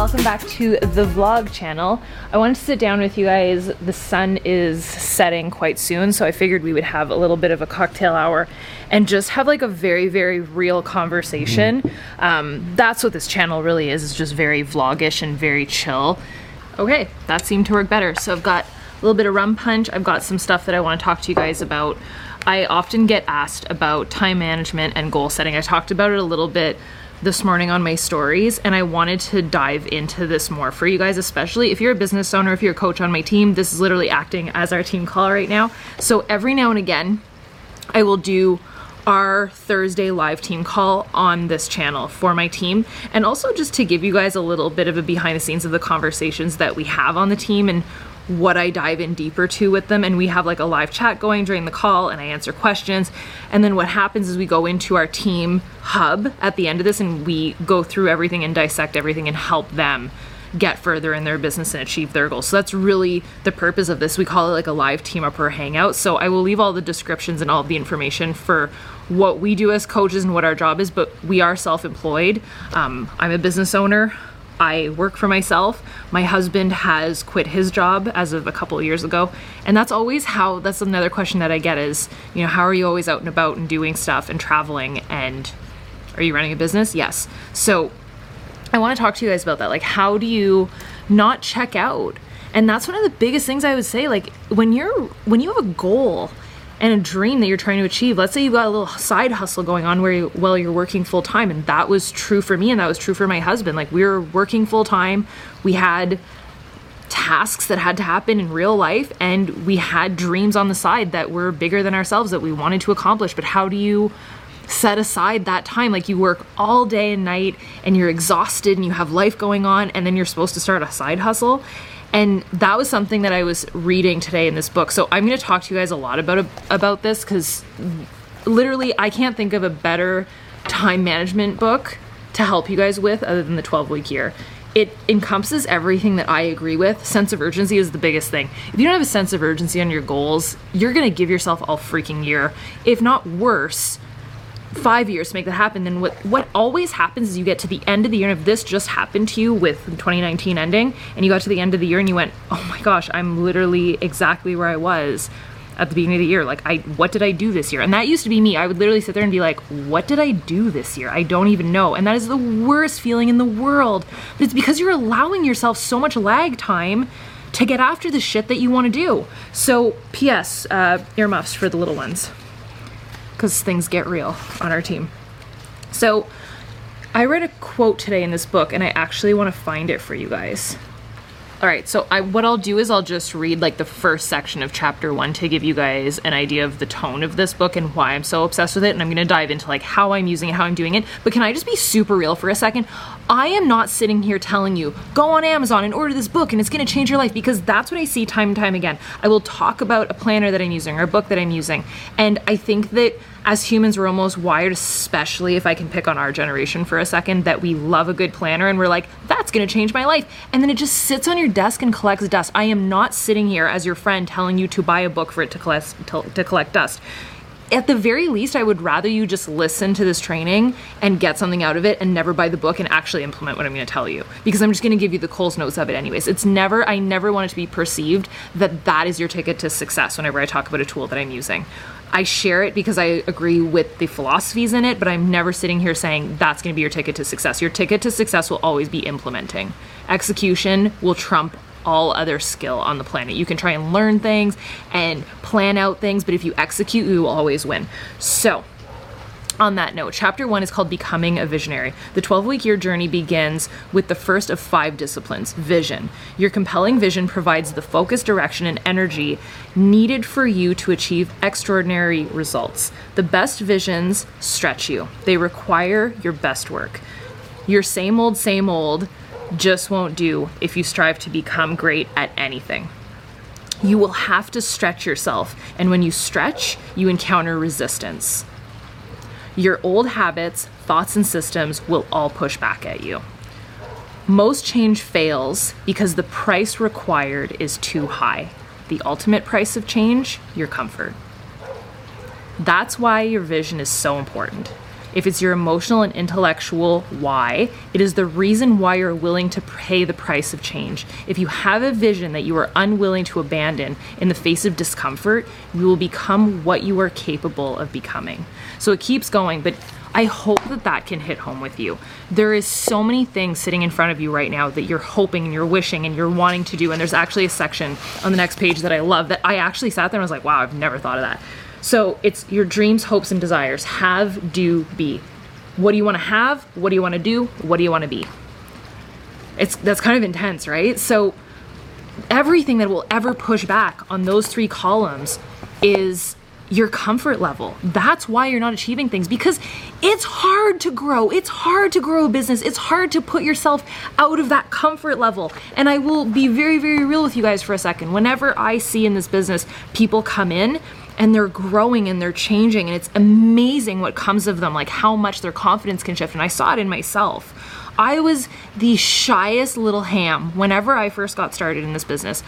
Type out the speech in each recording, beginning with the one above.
welcome back to the vlog channel. I wanted to sit down with you guys. The sun is setting quite soon, so I figured we would have a little bit of a cocktail hour and just have like a very, very real conversation. Um, that's what this channel really is, is just very vlogish and very chill. Okay, that seemed to work better. So I've got a little bit of rum punch. I've got some stuff that I want to talk to you guys about. I often get asked about time management and goal setting. I talked about it a little bit this morning on my stories and I wanted to dive into this more for you guys, especially if you're a business owner, if you're a coach on my team. This is literally acting as our team call right now. So every now and again, I will do our Thursday live team call on this channel for my team and also just to give you guys a little bit of a behind the scenes of the conversations that we have on the team and what I dive in deeper to with them. And we have like a live chat going during the call and I answer questions. And then what happens is we go into our team hub at the end of this and we go through everything and dissect everything and help them get further in their business and achieve their goals. So that's really the purpose of this. We call it like a live team up or hangout. So I will leave all the descriptions and all the information for what we do as coaches and what our job is, but we are self employed. Um, I'm a business owner. I work for myself. My husband has quit his job as of a couple of years ago. And that's always how, that's another question that I get is, you know, how are you always out and about and doing stuff and traveling? And are you running a business? Yes. So I want to talk to you guys about that. Like, how do you not check out? And that's one of the biggest things I would say. Like, when you're, when you have a goal, and a dream that you're trying to achieve. Let's say you've got a little side hustle going on where you, while you're working full time, and that was true for me, and that was true for my husband. Like we were working full time, we had tasks that had to happen in real life, and we had dreams on the side that were bigger than ourselves that we wanted to accomplish. But how do you set aside that time like you work all day and night and you're exhausted and you have life going on and then you're supposed to start a side hustle and that was something that I was reading today in this book. So I'm going to talk to you guys a lot about about this cuz literally I can't think of a better time management book to help you guys with other than the 12 week year. It encompasses everything that I agree with. Sense of urgency is the biggest thing. If you don't have a sense of urgency on your goals, you're going to give yourself all freaking year, if not worse five years to make that happen, then what what always happens is you get to the end of the year, and if this just happened to you with 2019 ending, and you got to the end of the year and you went, oh my gosh, I'm literally exactly where I was at the beginning of the year. Like, I what did I do this year? And that used to be me. I would literally sit there and be like, what did I do this year? I don't even know. And that is the worst feeling in the world. But it's because you're allowing yourself so much lag time to get after the shit that you want to do. So, P.S. Uh, earmuffs for the little ones because things get real on our team. So, I read a quote today in this book, and I actually want to find it for you guys. All right, so I what I'll do is I'll just read like the first section of chapter 1 to give you guys an idea of the tone of this book and why I'm so obsessed with it and I'm to dive into like how I'm using it, how I'm doing it. But can I just be super real for a second? I am not sitting here telling you go on Amazon and order this book and it's to change your life because that's what I see time and time again. I will talk about a planner that I'm using or a book that I'm using. And I think that as humans, we're almost wired, especially if I can pick on our generation for a second, that we love a good planner and we're like, that's gonna change my life. And then it just sits on your desk and collects dust. I am not sitting here as your friend telling you to buy a book for it to collect, to, to collect dust at the very least, I would rather you just listen to this training and get something out of it and never buy the book and actually implement what I'm going to tell you because I'm just going to give you the Coles notes of it anyways. It's never, I never want it to be perceived that that is your ticket to success whenever I talk about a tool that I'm using. I share it because I agree with the philosophies in it, but I'm never sitting here saying that's going to be your ticket to success. Your ticket to success will always be implementing. Execution will trump all other skill on the planet. You can try and learn things and plan out things, but if you execute, you will always win. So, on that note, chapter one is called Becoming a Visionary. The 12 week year journey begins with the first of five disciplines vision. Your compelling vision provides the focus, direction, and energy needed for you to achieve extraordinary results. The best visions stretch you, they require your best work. Your same old, same old just won't do if you strive to become great at anything. You will have to stretch yourself, and when you stretch, you encounter resistance. Your old habits, thoughts, and systems will all push back at you. Most change fails because the price required is too high. The ultimate price of change, your comfort. That's why your vision is so important. If it's your emotional and intellectual why, it is the reason why you're willing to pay the price of change. If you have a vision that you are unwilling to abandon in the face of discomfort, you will become what you are capable of becoming. So it keeps going, but I hope that that can hit home with you. There is so many things sitting in front of you right now that you're hoping and you're wishing and you're wanting to do. And there's actually a section on the next page that I love that I actually sat there and was like, wow, I've never thought of that. So it's your dreams, hopes, and desires. Have, do, be. What do you want to have? What do you want to do? What do you want to be? It's that's kind of intense, right? So everything that will ever push back on those three columns is your comfort level. That's why you're not achieving things because it's hard to grow. It's hard to grow a business. It's hard to put yourself out of that comfort level. And I will be very, very real with you guys for a second. Whenever I see in this business people come in and they're growing and they're changing, and it's amazing what comes of them, like how much their confidence can shift. And I saw it in myself. I was the shyest little ham whenever I first got started in this business.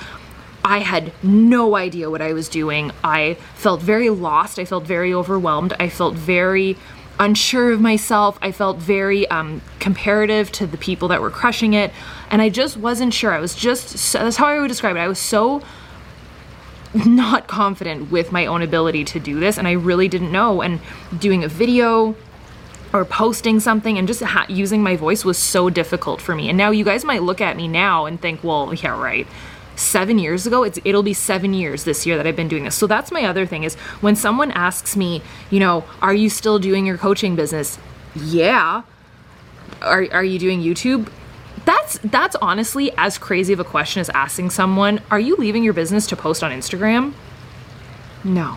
I had no idea what I was doing. I felt very lost. I felt very overwhelmed. I felt very unsure of myself. I felt very um, comparative to the people that were crushing it. And I just wasn't sure. I was just, that's how I would describe it. I was so not confident with my own ability to do this. And I really didn't know. And doing a video, or posting something and just ha- using my voice was so difficult for me. And now you guys might look at me now and think, well, yeah, right seven years ago. It's it'll be seven years this year that I've been doing this. So that's my other thing is when someone asks me, you know, are you still doing your coaching business? Yeah. Are are you doing YouTube? That's that's honestly as crazy of a question as asking someone, are you leaving your business to post on Instagram? No.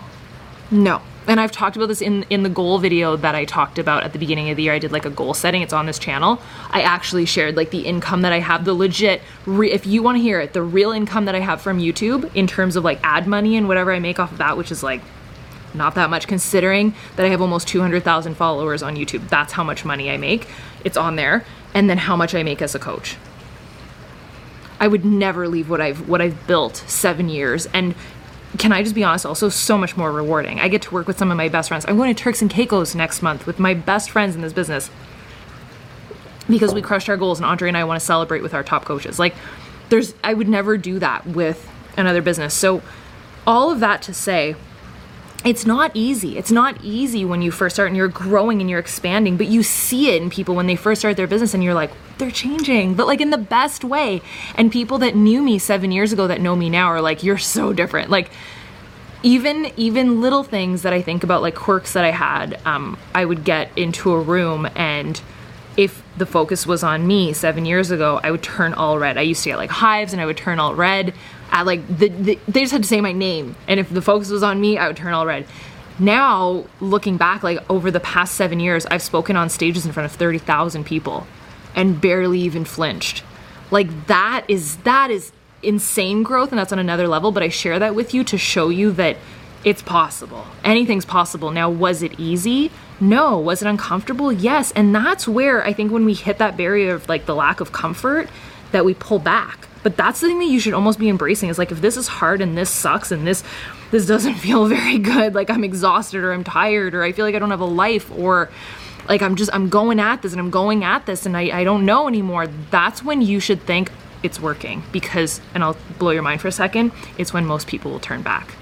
No and I've talked about this in in the goal video that I talked about at the beginning of the year. I did like a goal setting. It's on this channel. I actually shared like the income that I have, the legit. Re- if you want to hear it, the real income that I have from YouTube in terms of like ad money and whatever I make off of that, which is like not that much considering that I have almost 200,000 followers on YouTube. That's how much money I make. It's on there, and then how much I make as a coach. I would never leave what I've what I've built 7 years and can I just be honest, also so much more rewarding. I get to work with some of my best friends. I'm going to Turks and Caicos next month with my best friends in this business because we crushed our goals and Andre and I want to celebrate with our top coaches. Like there's I would never do that with another business. So all of that to say it's not easy. It's not easy when you first start and you're growing and you're expanding, but you see it in people when they first start their business and you're like, they're changing, but like in the best way. And people that knew me seven years ago that know me now are like, you're so different. Like, even even little things that I think about, like quirks that I had, um, I would get into a room and if the focus was on me seven years ago, I would turn all red. I used to get like hives and I would turn all red. At like the, the, they just had to say my name, and if the focus was on me, I would turn all red. Now, looking back, like over the past seven years, I've spoken on stages in front of thirty thousand people, and barely even flinched. Like that is that is insane growth, and that's on another level. But I share that with you to show you that it's possible. Anything's possible. Now, was it easy? No. Was it uncomfortable? Yes. And that's where I think when we hit that barrier of like the lack of comfort, that we pull back. But that's the thing that you should almost be embracing is like if this is hard and this sucks and this this doesn't feel very good, like I'm exhausted or I'm tired or I feel like I don't have a life or like I'm just I'm going at this and I'm going at this and I, I don't know anymore. That's when you should think it's working because and I'll blow your mind for a second, it's when most people will turn back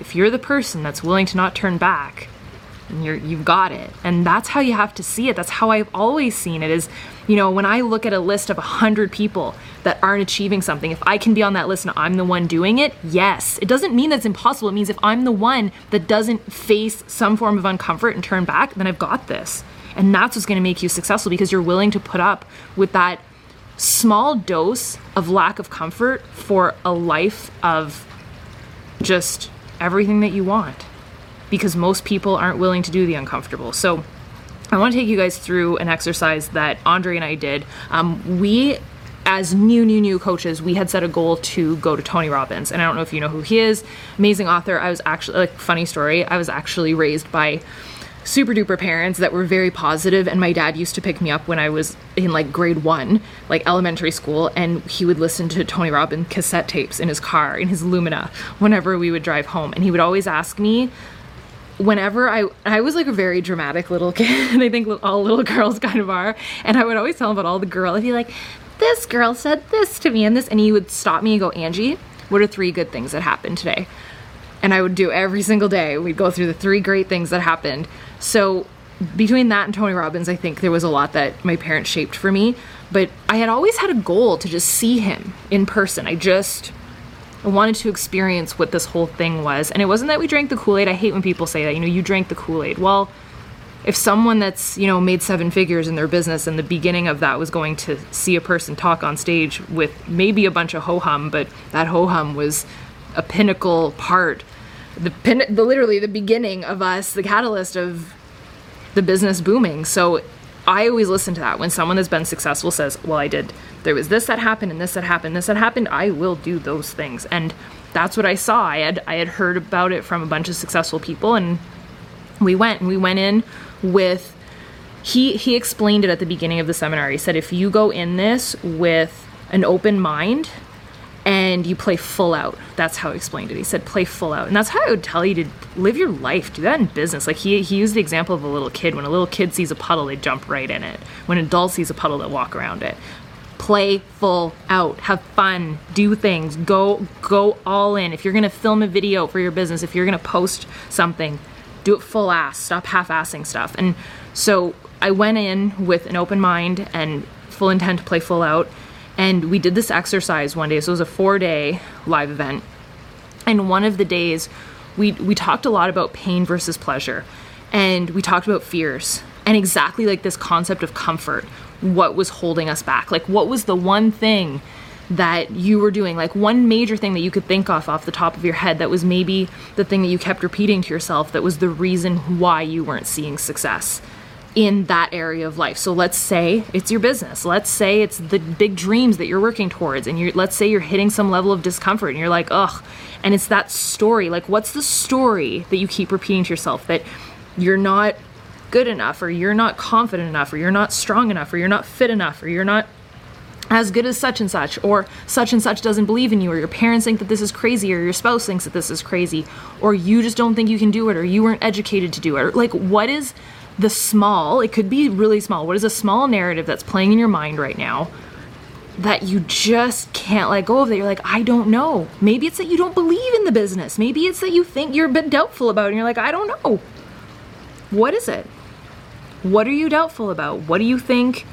if you're the person that's willing to not turn back, you're you've got it. And that's how you have to see it. That's how I've always seen it is, you know, when I look at a list of 100 people that aren't achieving something, if I can be on that list and I'm the one doing it, yes. It doesn't mean that's impossible. It means if I'm the one that doesn't face some form of uncomfort and turn back, then I've got this. And that's what's going to make you successful because you're willing to put up with that small dose of lack of comfort for a life of just everything that you want because most people aren't willing to do the uncomfortable. So, I want to take you guys through an exercise that Andre and I did. Um, we, as new, new, new coaches, we had set a goal to go to Tony Robbins. And I don't know if you know who he is. Amazing author. I was actually, like, funny story, I was actually raised by super duper parents that were very positive and my dad used to pick me up when I was in like grade 1 like elementary school and he would listen to Tony Robbins cassette tapes in his car in his Lumina whenever we would drive home and he would always ask me whenever I I was like a very dramatic little kid, I think all little girls kind of are. And I would always tell him about all the girl. I'd be like, "This girl said this to me, and this," and he would stop me and go, "Angie, what are three good things that happened today?" And I would do every single day. We'd go through the three great things that happened. So between that and Tony Robbins, I think there was a lot that my parents shaped for me. But I had always had a goal to just see him in person. I just I wanted to experience what this whole thing was. And it wasn't that we drank the Kool Aid. I hate when people say that, you know, you drank the Kool Aid. Well, if someone that's, you know, made seven figures in their business and the beginning of that was going to see a person talk on stage with maybe a bunch of ho hum, but that ho hum was a pinnacle part, the, pin- the literally the beginning of us, the catalyst of the business booming. So I always listen to that when someone that's been successful says, Well, I did, there was this that happened and this that happened, this that happened, I will do those things. And that's what I saw. I had I had heard about it from a bunch of successful people and we went and we went in with he he explained it at the beginning of the seminar. He said if you go in this with an open mind and you play full out. That's how he explained it. He said play full out. And that's how I would tell you to live your life. Do that in business. Like he, he used the example of a little kid. When a little kid sees a puddle, they jump right in it. When an adult sees a puddle, they walk around it. Play full out. Have fun. Do things. Go go all in. If you're gonna film a video for your business, if you're gonna post something, do it full ass. Stop half-assing stuff. And so I went in with an open mind and full intent to play full out and we did this exercise one day. So it was a four day live event. And one of the days, we, we talked a lot about pain versus pleasure. And we talked about fears and exactly like this concept of comfort. What was holding us back? Like, what was the one thing that you were doing? Like, one major thing that you could think of off the top of your head that was maybe the thing that you kept repeating to yourself that was the reason why you weren't seeing success in that area of life. So let's say it's your business. Let's say it's the big dreams that you're working towards and you let's say you're hitting some level of discomfort and you're like, "Ugh." And it's that story. Like what's the story that you keep repeating to yourself that you're not good enough or you're not confident enough or you're not strong enough or you're not fit enough or you're not as good as such and such, or such and such doesn't believe in you, or your parents think that this is crazy, or your spouse thinks that this is crazy, or you just don't think you can do it, or you weren't educated to do it. Or, like, what is the small, it could be really small. What is a small narrative that's playing in your mind right now that you just can't let go of that you're like, I don't know. Maybe it's that you don't believe in the business. Maybe it's that you think you're a bit doubtful about it and you're like, I don't know. What is it? What are you doubtful about? What do you think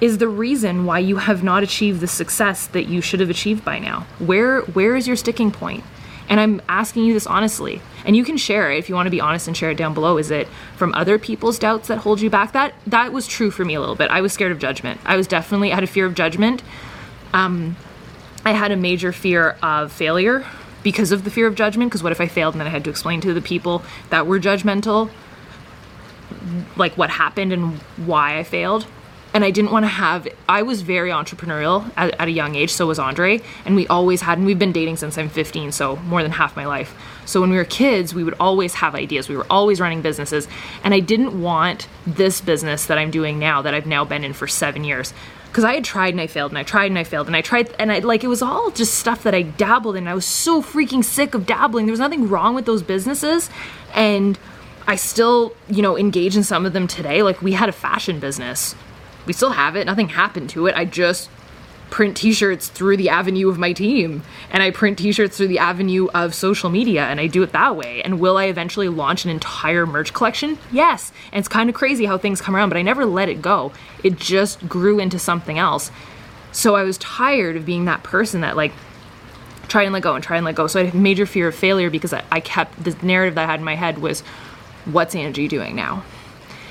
is the reason why you have not achieved the success that you should have achieved by now? Where where is your sticking point? And I'm asking you this honestly. And you can share it if you want to be honest and share it down below. Is it from other people's doubts that hold you back? That that was true for me a little bit. I was scared of judgment. I was definitely I had a fear of judgment. Um, I had a major fear of failure because of the fear of judgment. Because what if I failed and then I had to explain to the people that were judgmental, like what happened and why I failed? and I didn't want to have. I was very entrepreneurial at, at, a young age. So was Andre, and we always had. And we've been dating since I'm 15, so more than half my life. So when we were kids, we would always have ideas. We were always running businesses, and I didn't want this business that I'm doing now, that I've now been in for seven years. Because I had tried and I failed and I tried and I failed and I tried and I like it was all just stuff that I dabbled in. I was so freaking sick of dabbling. There was nothing wrong with those businesses, and I still, you know, engage in some of them today. Like we had a fashion business we still have it. Nothing happened to it. I just print t-shirts through the avenue of my team and I print t-shirts through the avenue of social media and I do it that way. And will I eventually launch an entire merch collection? Yes. And it's kind of crazy how things come around, but I never let it go. It just grew into something else. So I was tired of being that person that like try and let go and try and let go. So I had a major fear of failure because I, I kept the narrative that I had in my head was what's Angie doing now?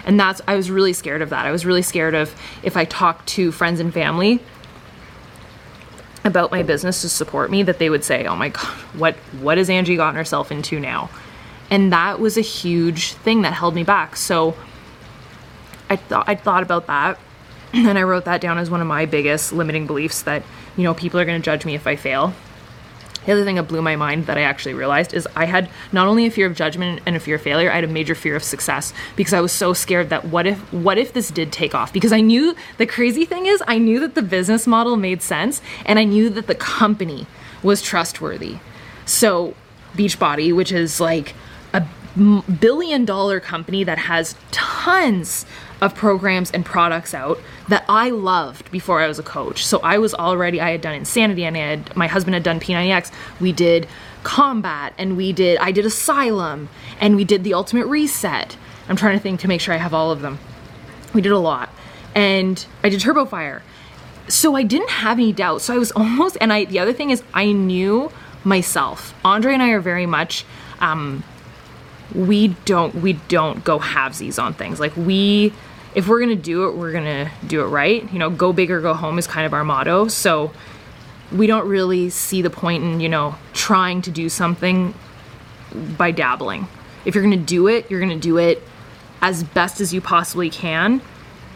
And that's, I was really scared of that. I was really scared of if I talked to friends and family about my business to support me, that they would say, oh my God, what, what has Angie gotten herself into now? And that was a huge thing that held me back. So I thought, I thought about that and I wrote that down as one of my biggest limiting beliefs that, you know, people are going to judge me if I fail. The other thing that blew my mind that I actually realized is I had not only a fear of judgment and a fear of failure, I had a major fear of success because I was so scared that what if what if this did take off? Because I knew the crazy thing is I knew that the business model made sense and I knew that the company was trustworthy. So Beachbody, which is like a billion dollar company that has tons of programs and products out that I loved before I was a coach. So I was already, I had done Insanity and I had, my husband had done P90X. We did Combat and we did, I did Asylum and we did the Ultimate Reset. I'm trying to think to make sure I have all of them. We did a lot. And I did Turbo Fire. So I didn't have any doubts. So I was almost, and I, the other thing is I knew myself. Andre and I are very much, um, we don't we don't go halvesies on things. Like we if we're gonna do it, we're gonna do it right. You know, go big or go home is kind of our motto. So we don't really see the point in, you know, trying to do something by dabbling. If you're gonna do it, you're gonna do it as best as you possibly can,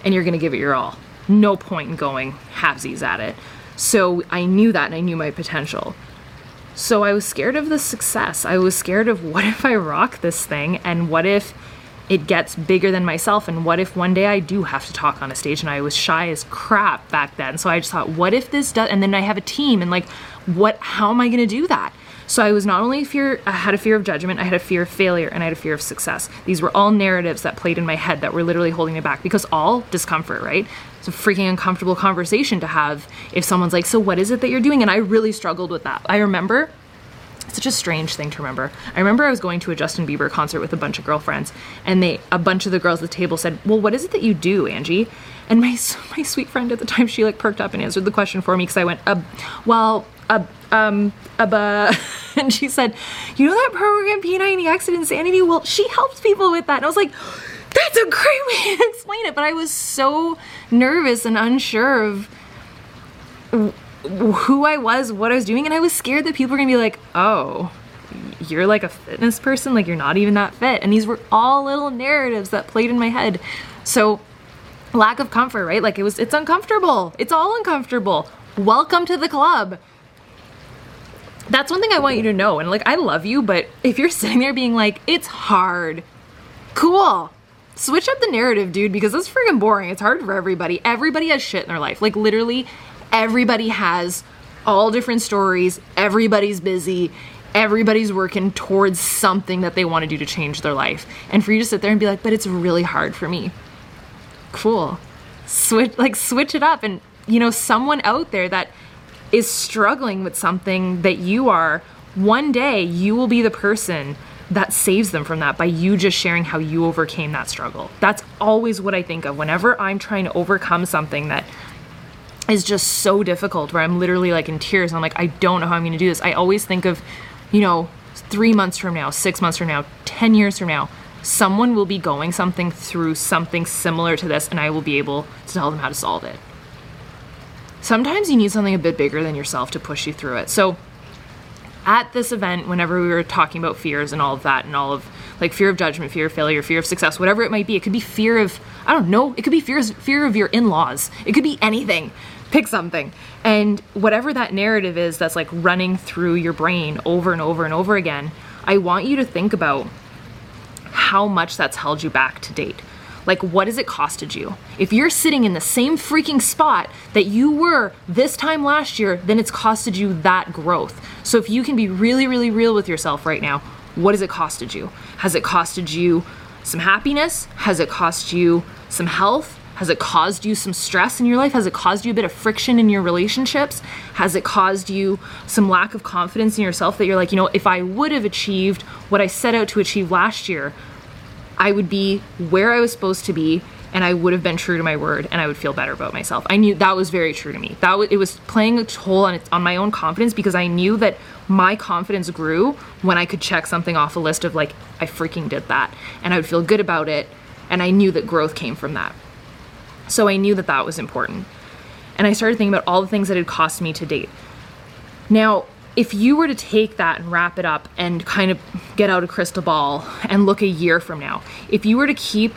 and you're gonna give it your all. No point in going halvesies at it. So I knew that and I knew my potential. So I was scared of the success. I was scared of what if I rock this thing and what if it gets bigger than myself and what if one day I do have to talk on a stage and I was shy as crap back then. So I just thought what if this does and then I have a team and like what how am I going to do that? So I was not only fear I had a fear of judgment, I had a fear of failure and I had a fear of success. These were all narratives that played in my head that were literally holding me back because all discomfort, right? It's a freaking uncomfortable conversation to have if someone's like, "So what is it that you're doing?" and I really struggled with that. I remember such a strange thing to remember. I remember I was going to a Justin Bieber concert with a bunch of girlfriends, and they a bunch of the girls at the table said, "Well, what is it that you do, Angie?" And my my sweet friend at the time, she like perked up and answered the question for me because I went, uh, "Well, uh, um, uh, and she said, "You know that program P90X at Insanity? Well, she helps people with that." And I was like. That's a great way to explain it, but I was so nervous and unsure of who I was, what I was doing, and I was scared that people were gonna be like, oh, you're like a fitness person, like you're not even that fit. And these were all little narratives that played in my head. So, lack of comfort, right? Like it was, it's uncomfortable. It's all uncomfortable. Welcome to the club. That's one thing I want you to know. And like, I love you, but if you're sitting there being like, it's hard, cool. Switch up the narrative, dude, because it's freaking boring. It's hard for everybody. Everybody has shit in their life. Like, literally, everybody has all different stories, everybody's busy, everybody's working towards something that they want to do to change their life. And for you to sit there and be like, but it's really hard for me. Cool. Switch like switch it up and you know, someone out there that is struggling with something that you are, one day you will be the person that saves them from that by you just sharing how you overcame that struggle. That's always what I think of whenever I'm trying to overcome something that is just so difficult where I'm literally like in tears. And I'm like, I don't know how I'm going to do this. I always think of, you know, three months from now, six months from now, 10 years from now, someone will be going something through something similar to this, and I will be able to tell them how to solve it. Sometimes you need something a bit bigger than yourself to push you through it. So, at this event, whenever we were talking about fears and all of that, and all of like fear of judgment, fear of failure, fear of success, whatever it might be, it could be fear of I don't know, it could be fear fear of your in-laws. It could be anything pick something. And whatever that narrative is that's like running through your brain over and over and over again, I want you to think about how much that's held you back to date. Like, what has it costed you? If you're sitting in the same freaking spot that you were this time last year, then it's costed you that growth. So, if you can be really, really real with yourself right now, what has it costed you? Has it costed you some happiness? Has it cost you some health? Has it caused you some stress in your life? Has it caused you a bit of friction in your relationships? Has it caused you some lack of confidence in yourself that you're like, you know, if I would have achieved what I set out to achieve last year, I would be where I was supposed to be and I would have been true to my word and I would feel better about myself. I knew that was very true to me. That was, it was playing a toll on on my own confidence because I knew that my confidence grew when I could check something off a list of like I freaking did that and I would feel good about it and I knew that growth came from that. So I knew that that was important. And I started thinking about all the things that had cost me to date. Now, if you were to take that and wrap it up and kind of get out a crystal ball and look a year from now, if you were to keep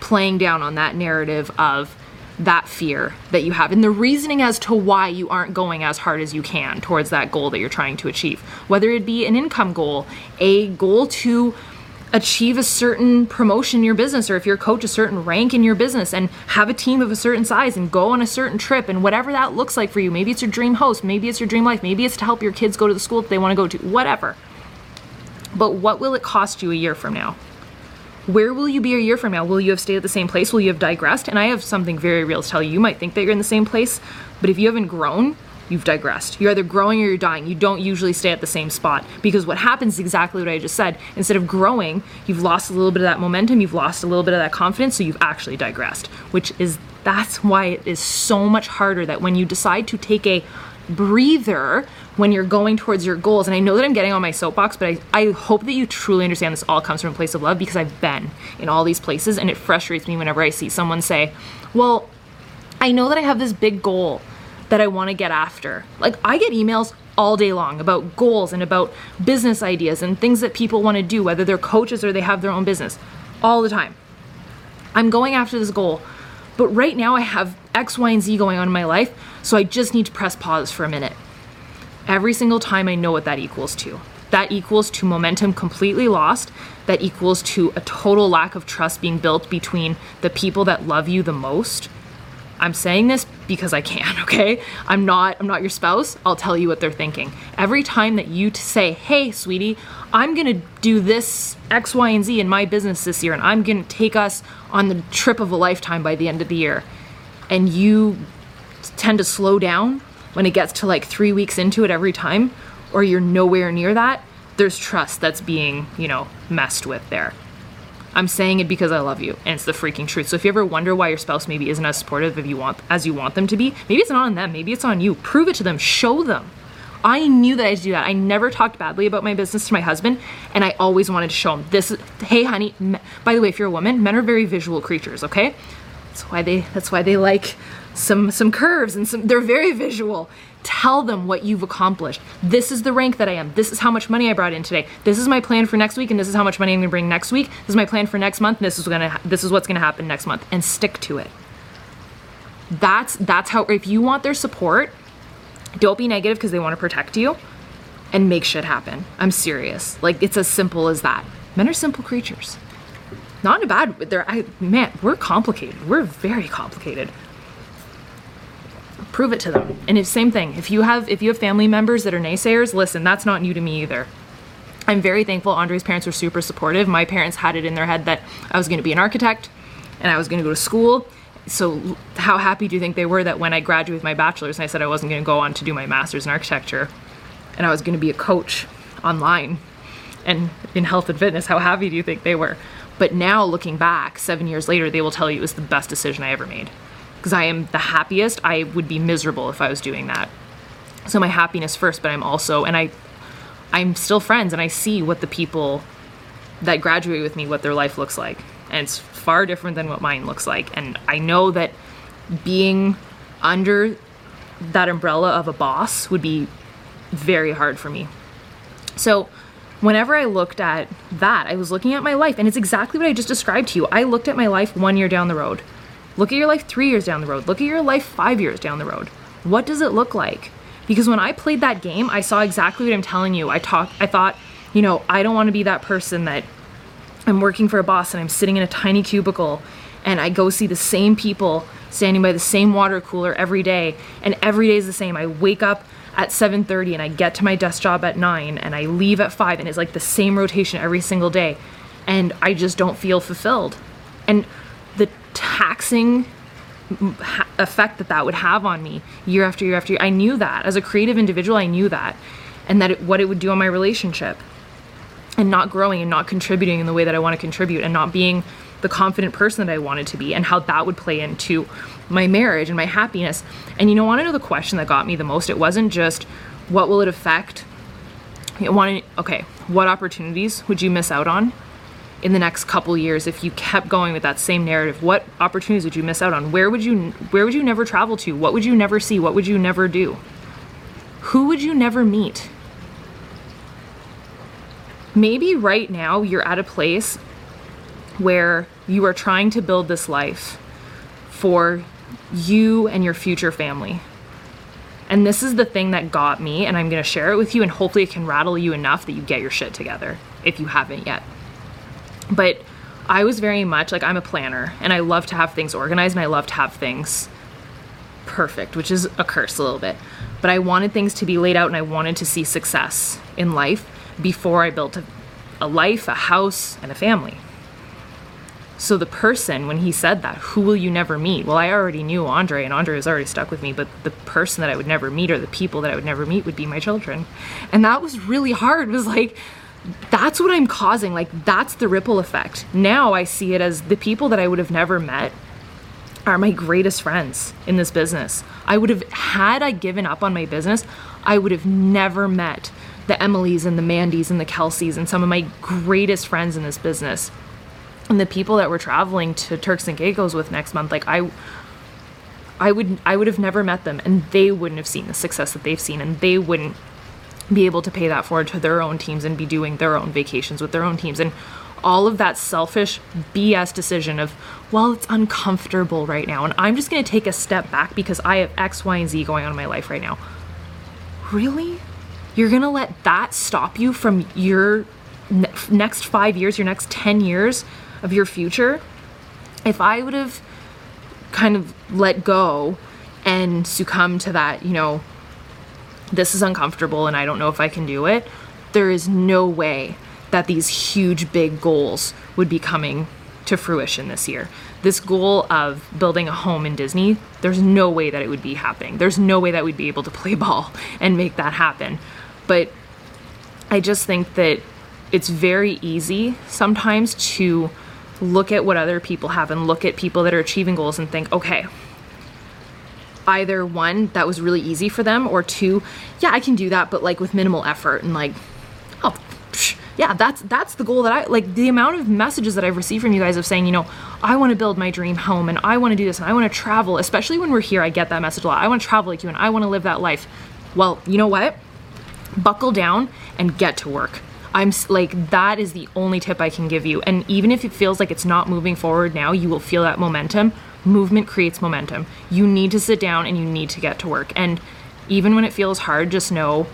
playing down on that narrative of that fear that you have and the reasoning as to why you aren't going as hard as you can towards that goal that you're trying to achieve, whether it be an income goal, a goal to achieve a certain promotion in your business or if you're a coach a certain rank in your business and have a team of a certain size and go on a certain trip and whatever that looks like for you maybe it's your dream host maybe it's your dream life maybe it's to help your kids go to the school that they want to go to whatever But what will it cost you a year from now? Where will you be a year from now? Will you have stayed at the same place? Will you have digressed? And I have something very real to tell you. You might think that you're in the same place, but if you haven't grown, you've digressed. You're either growing or you're dying. You don't usually stay at the same spot because what happens is exactly what I just said. Instead of growing, you've lost a little bit of that momentum, you've lost a little bit of that confidence, so you've actually digressed, which is that's why it is so much harder that when you decide to take a breather when you're going towards your goals. And I know that I'm getting on my soapbox, but I, I hope that you truly understand this all comes from a place of love because I've been in all these places and it frustrates me whenever I see someone say, Well, I know that I have this big goal that I want to get after. Like, I get emails all day long about goals and about business ideas and things that people want to do, whether they're coaches or they have their own business, all the time. I'm going after this goal, but right now I have X, Y, and Z going on in my life, so I just need to press pause for a minute. Every single time I know what that equals to. That equals to momentum completely lost. That equals to a total lack of trust being built between the people that love you the most. I'm saying this because I can, okay? I'm not I'm not your spouse. I'll tell you what they're thinking. Every time that you say, "Hey, sweetie, I'm going to do this X, Y, and Z in my business this year and I'm going to take us on the trip of a lifetime by the end of the year." And you tend to slow down when it gets to like 3 weeks into it every time or you're nowhere near that, there's trust that's being, you know, messed with there. I'm saying it because I love you, and it's the freaking truth. So if you ever wonder why your spouse maybe isn't as supportive if you want as you want them to be, maybe it's not on them, maybe it's on you. Prove it to them, show them. I knew that I do that. I never talked badly about my business to my husband, and I always wanted to show him this. Is, hey, honey. Me, by the way, if you're a woman, men are very visual creatures. Okay, that's why they. That's why they like some some curves and some. They're very visual. Tell them what you've accomplished. This is the rank that I am. This is how much money I brought in today. This is my plan for next week, and this is how much money I'm gonna bring next week. This is my plan for next month. And this is gonna. This is what's gonna happen next month, and stick to it. That's that's how. If you want their support, don't be negative because they want to protect you, and make shit happen. I'm serious. Like it's as simple as that. Men are simple creatures. Not in a bad. They're I, man. We're complicated. We're very complicated prove it to them. And it's same thing. If you have if you have family members that are naysayers listen that's not new to me either. I'm very thankful andre's parents were super supportive. My parents had it in their head that i was going to be an architect and i was going to go to school. So how happy do you think they were that when i graduated with my bachelor's and i said i wasn't going to go on to do my master's in architecture and i was going to be a coach online and in health and fitness how happy do you think they were? But now looking back seven years later they will tell you it was the best decision i ever made because I am the happiest. I would be miserable if I was doing that. So my happiness first, but I'm also and I I'm still friends and I see what the people that graduate with me what their life looks like. And it's far different than what mine looks like. And I know that being under that umbrella of a boss would be very hard for me. So whenever I looked at that, I was looking at my life and it's exactly what I just described to you. I looked at my life 1 year down the road. Look at your life three years down the road. Look at your life five years down the road. What does it look like? Because when I played that game, I saw exactly what I'm telling you. I talked, I thought, you know, I don't want to be that person that I'm working for a boss and I'm sitting in a tiny cubicle and I go see the same people standing by the same water cooler every day and every day is the same. I wake up at 7:30 and I get to my desk job at 9 and I leave at 5 and it's like the same rotation every single day and I just don't feel fulfilled. And taxing effect that that would have on me year after year after year. I knew that as a creative individual, I knew that, and that it, what it would do on my relationship, and not growing and not contributing in the way that I want to contribute, and not being the confident person that I wanted to be, and how that would play into my marriage and my happiness. And you know, want to know the question that got me the most? It wasn't just what will it affect. I wanted, okay, what opportunities would you miss out on? In the next couple years if you kept going with that same narrative what opportunities would you miss out on? Where would you where would you never travel to? What would you never see? What would you never do? Who would you never meet? Maybe right now you're at a place where you are trying to build this life for you and your future family. And this is the thing that got me and i'm to share it with you and hopefully it can rattle you enough that you get your shit together if you haven't yet but I was very much like I'm a planner and I love to have things organized and I love to have things perfect, which is a curse a little bit. But I wanted things to be laid out and I wanted to see success in life before I built a a life, a house, and a family. So the person, when he said that, who will you never meet? Well, I already knew Andre, and Andre was already stuck with me, but the person that I would never meet or the people that I would never meet would be my children. And that was really hard. It was like, that's what I'm causing. Like, that's the ripple effect. Now I see it as the people that I would have never met are my greatest friends in this business. I would have, had I given up on my business, I would have never met the Emilys and the Mandys and the Kelseys and some of my greatest friends in this business and the people that we're traveling to Turks and Caicos with next month, like I I would I would have never met them and they wouldn't have seen the success that they've seen and they wouldn't be able to pay that forward to their own teams and be doing their own vacations with their own teams and all of that selfish BS decision of, well, it's uncomfortable right now, and I'm just gonna take a step back because I have X, Y, and Z going on in my life right now. Really? You're gonna let that stop you from your ne- next five years, your next 10 years of your future, if I would have kind of let go and succumb to that, you know, this is uncomfortable and I don't know if I can do it, there is no way that these huge, big goals would be coming to fruition this year. This goal of building a home in Disney, there's no way that it would be happening. There's no way that we'd be able to play ball and make that happen. But I just think that it's very easy sometimes to look at what other people have and look at people that are achieving goals and think, okay, either one, that was really easy for them, or two, yeah, I can do that, but like with minimal effort and like, oh, psh, yeah, that's that's the goal that I like. The amount of messages that I've received from you guys of saying, you know, I want to build my dream home and I want to do this and I want to travel. Especially when we're here, I get that message a lot. I want to travel like you and I want to live that life. Well, you know what? Buckle down and get to work I'm like, that is the only tip I can give you. And even if it feels like it's not moving forward now, you will feel that momentum. Movement creates momentum. You need to sit down and you need to get to work. And even when it feels hard, just know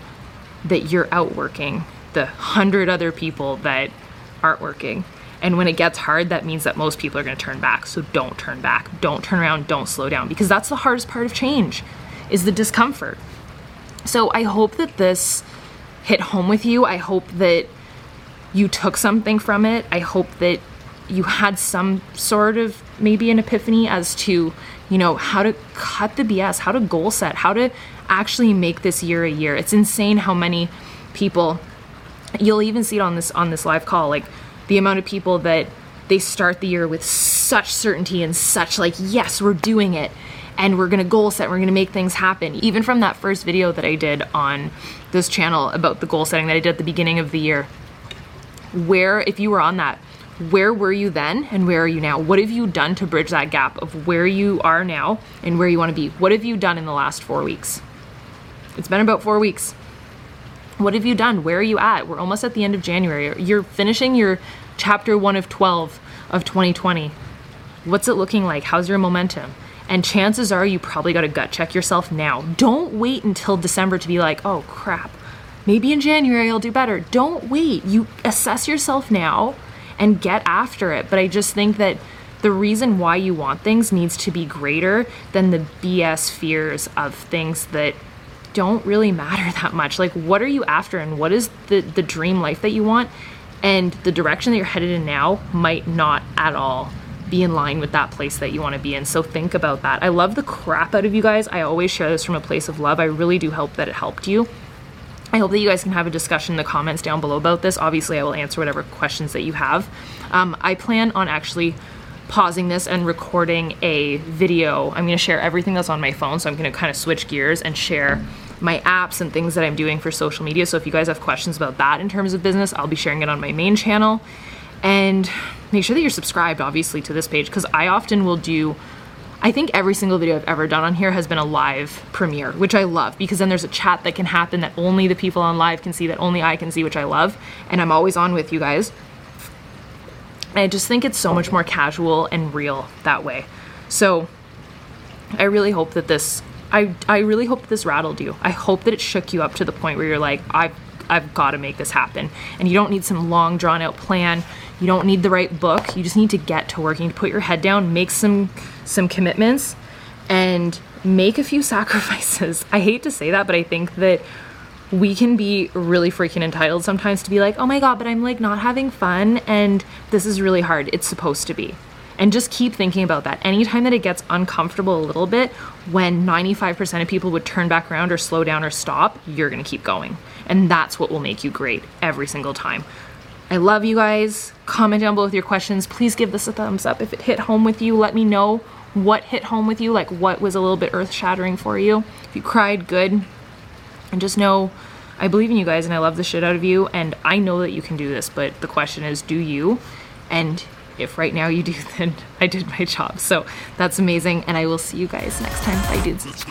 that you're outworking the hundred other people that aren't working. And when it gets hard, that means that most people are going to turn back. So don't turn back. Don't turn around. Don't slow down because that's the hardest part of change is the discomfort. So I hope that this hit home with you. I hope that you took something from it. I hope that you had some sort of maybe an epiphany as to, you know, how to cut the BS, how to goal set, how to actually make this year a year. It's insane how many people you'll even see it on this on this live call like the amount of people that they start the year with such certainty and such like yes, we're doing it and we're gonna goal set, we're gonna make things happen. Even from that first video that I did on this channel about the goal setting that I did at the beginning of the year, where, if you were on that, where were you then and where are you now? What have you done to bridge that gap of where you are now and where you wanna be? What have you done in the last four weeks? It's been about four weeks. What have you done? Where are you at? We're almost at the end of January. You're finishing your chapter one of 12 of 2020. What's it looking like? How's your momentum? And chances are you probably got to gut check yourself now. Don't wait until December to be like, oh crap, maybe in January I'll do better. Don't wait. You assess yourself now and get after it. But I just think that the reason why you want things needs to be greater than the BS fears of things that don't really matter that much. Like, what are you after, and what is the, the dream life that you want? And the direction that you're headed in now might not at all be in line with that place that you want to be in. So think about that. I love the crap out of you guys. I always share this from a place of love. I really do hope that it helped you. I hope that you guys can have a discussion in the comments down below about this. Obviously, I will answer whatever questions that you have. Um, I plan on actually pausing this and recording a video. I'm going to share everything that's on my phone. So I'm going to kind of switch gears and share my apps and things that I'm doing for social media. So if you guys have questions about that in terms of business, I'll be sharing it on my main channel. And make sure that you're subscribed, obviously, to this page because I often will do. I think every single video I've ever done on here has been a live premiere, which I love because then there's a chat that can happen that only the people on live can see, that only I can see, which I love. And I'm always on with you guys. And I just think it's so much more casual and real that way. So I really hope that this I I really hope this rattled you. I hope that it shook you up to the point where you're like, I've I've got to make this happen. And you don't need some long drawn out plan. You don't need the right book. You just need to get to work. You need to put your head down, make some some commitments, and make a few sacrifices. I hate to say that, but I think that we can be really freaking entitled sometimes to be like, oh my God, but I'm like not having fun and this is really hard. It's supposed to be. And just keep thinking about that. Anytime that it gets uncomfortable a little bit, when 95% of people would turn back around or slow down or stop, you're gonna keep going. And that's what will make you great every single time. I love you guys. Comment down below with your questions. Please give this a thumbs up if it hit home with you. Let me know what hit home with you, like what was a little bit earth shattering for you. If you cried, good. And just know I believe in you guys and I love the shit out of you. And I know that you can do this, but the question is, do you? And if right now you do, then I did my job. So that's amazing. And I will see you guys next time. Bye, dudes.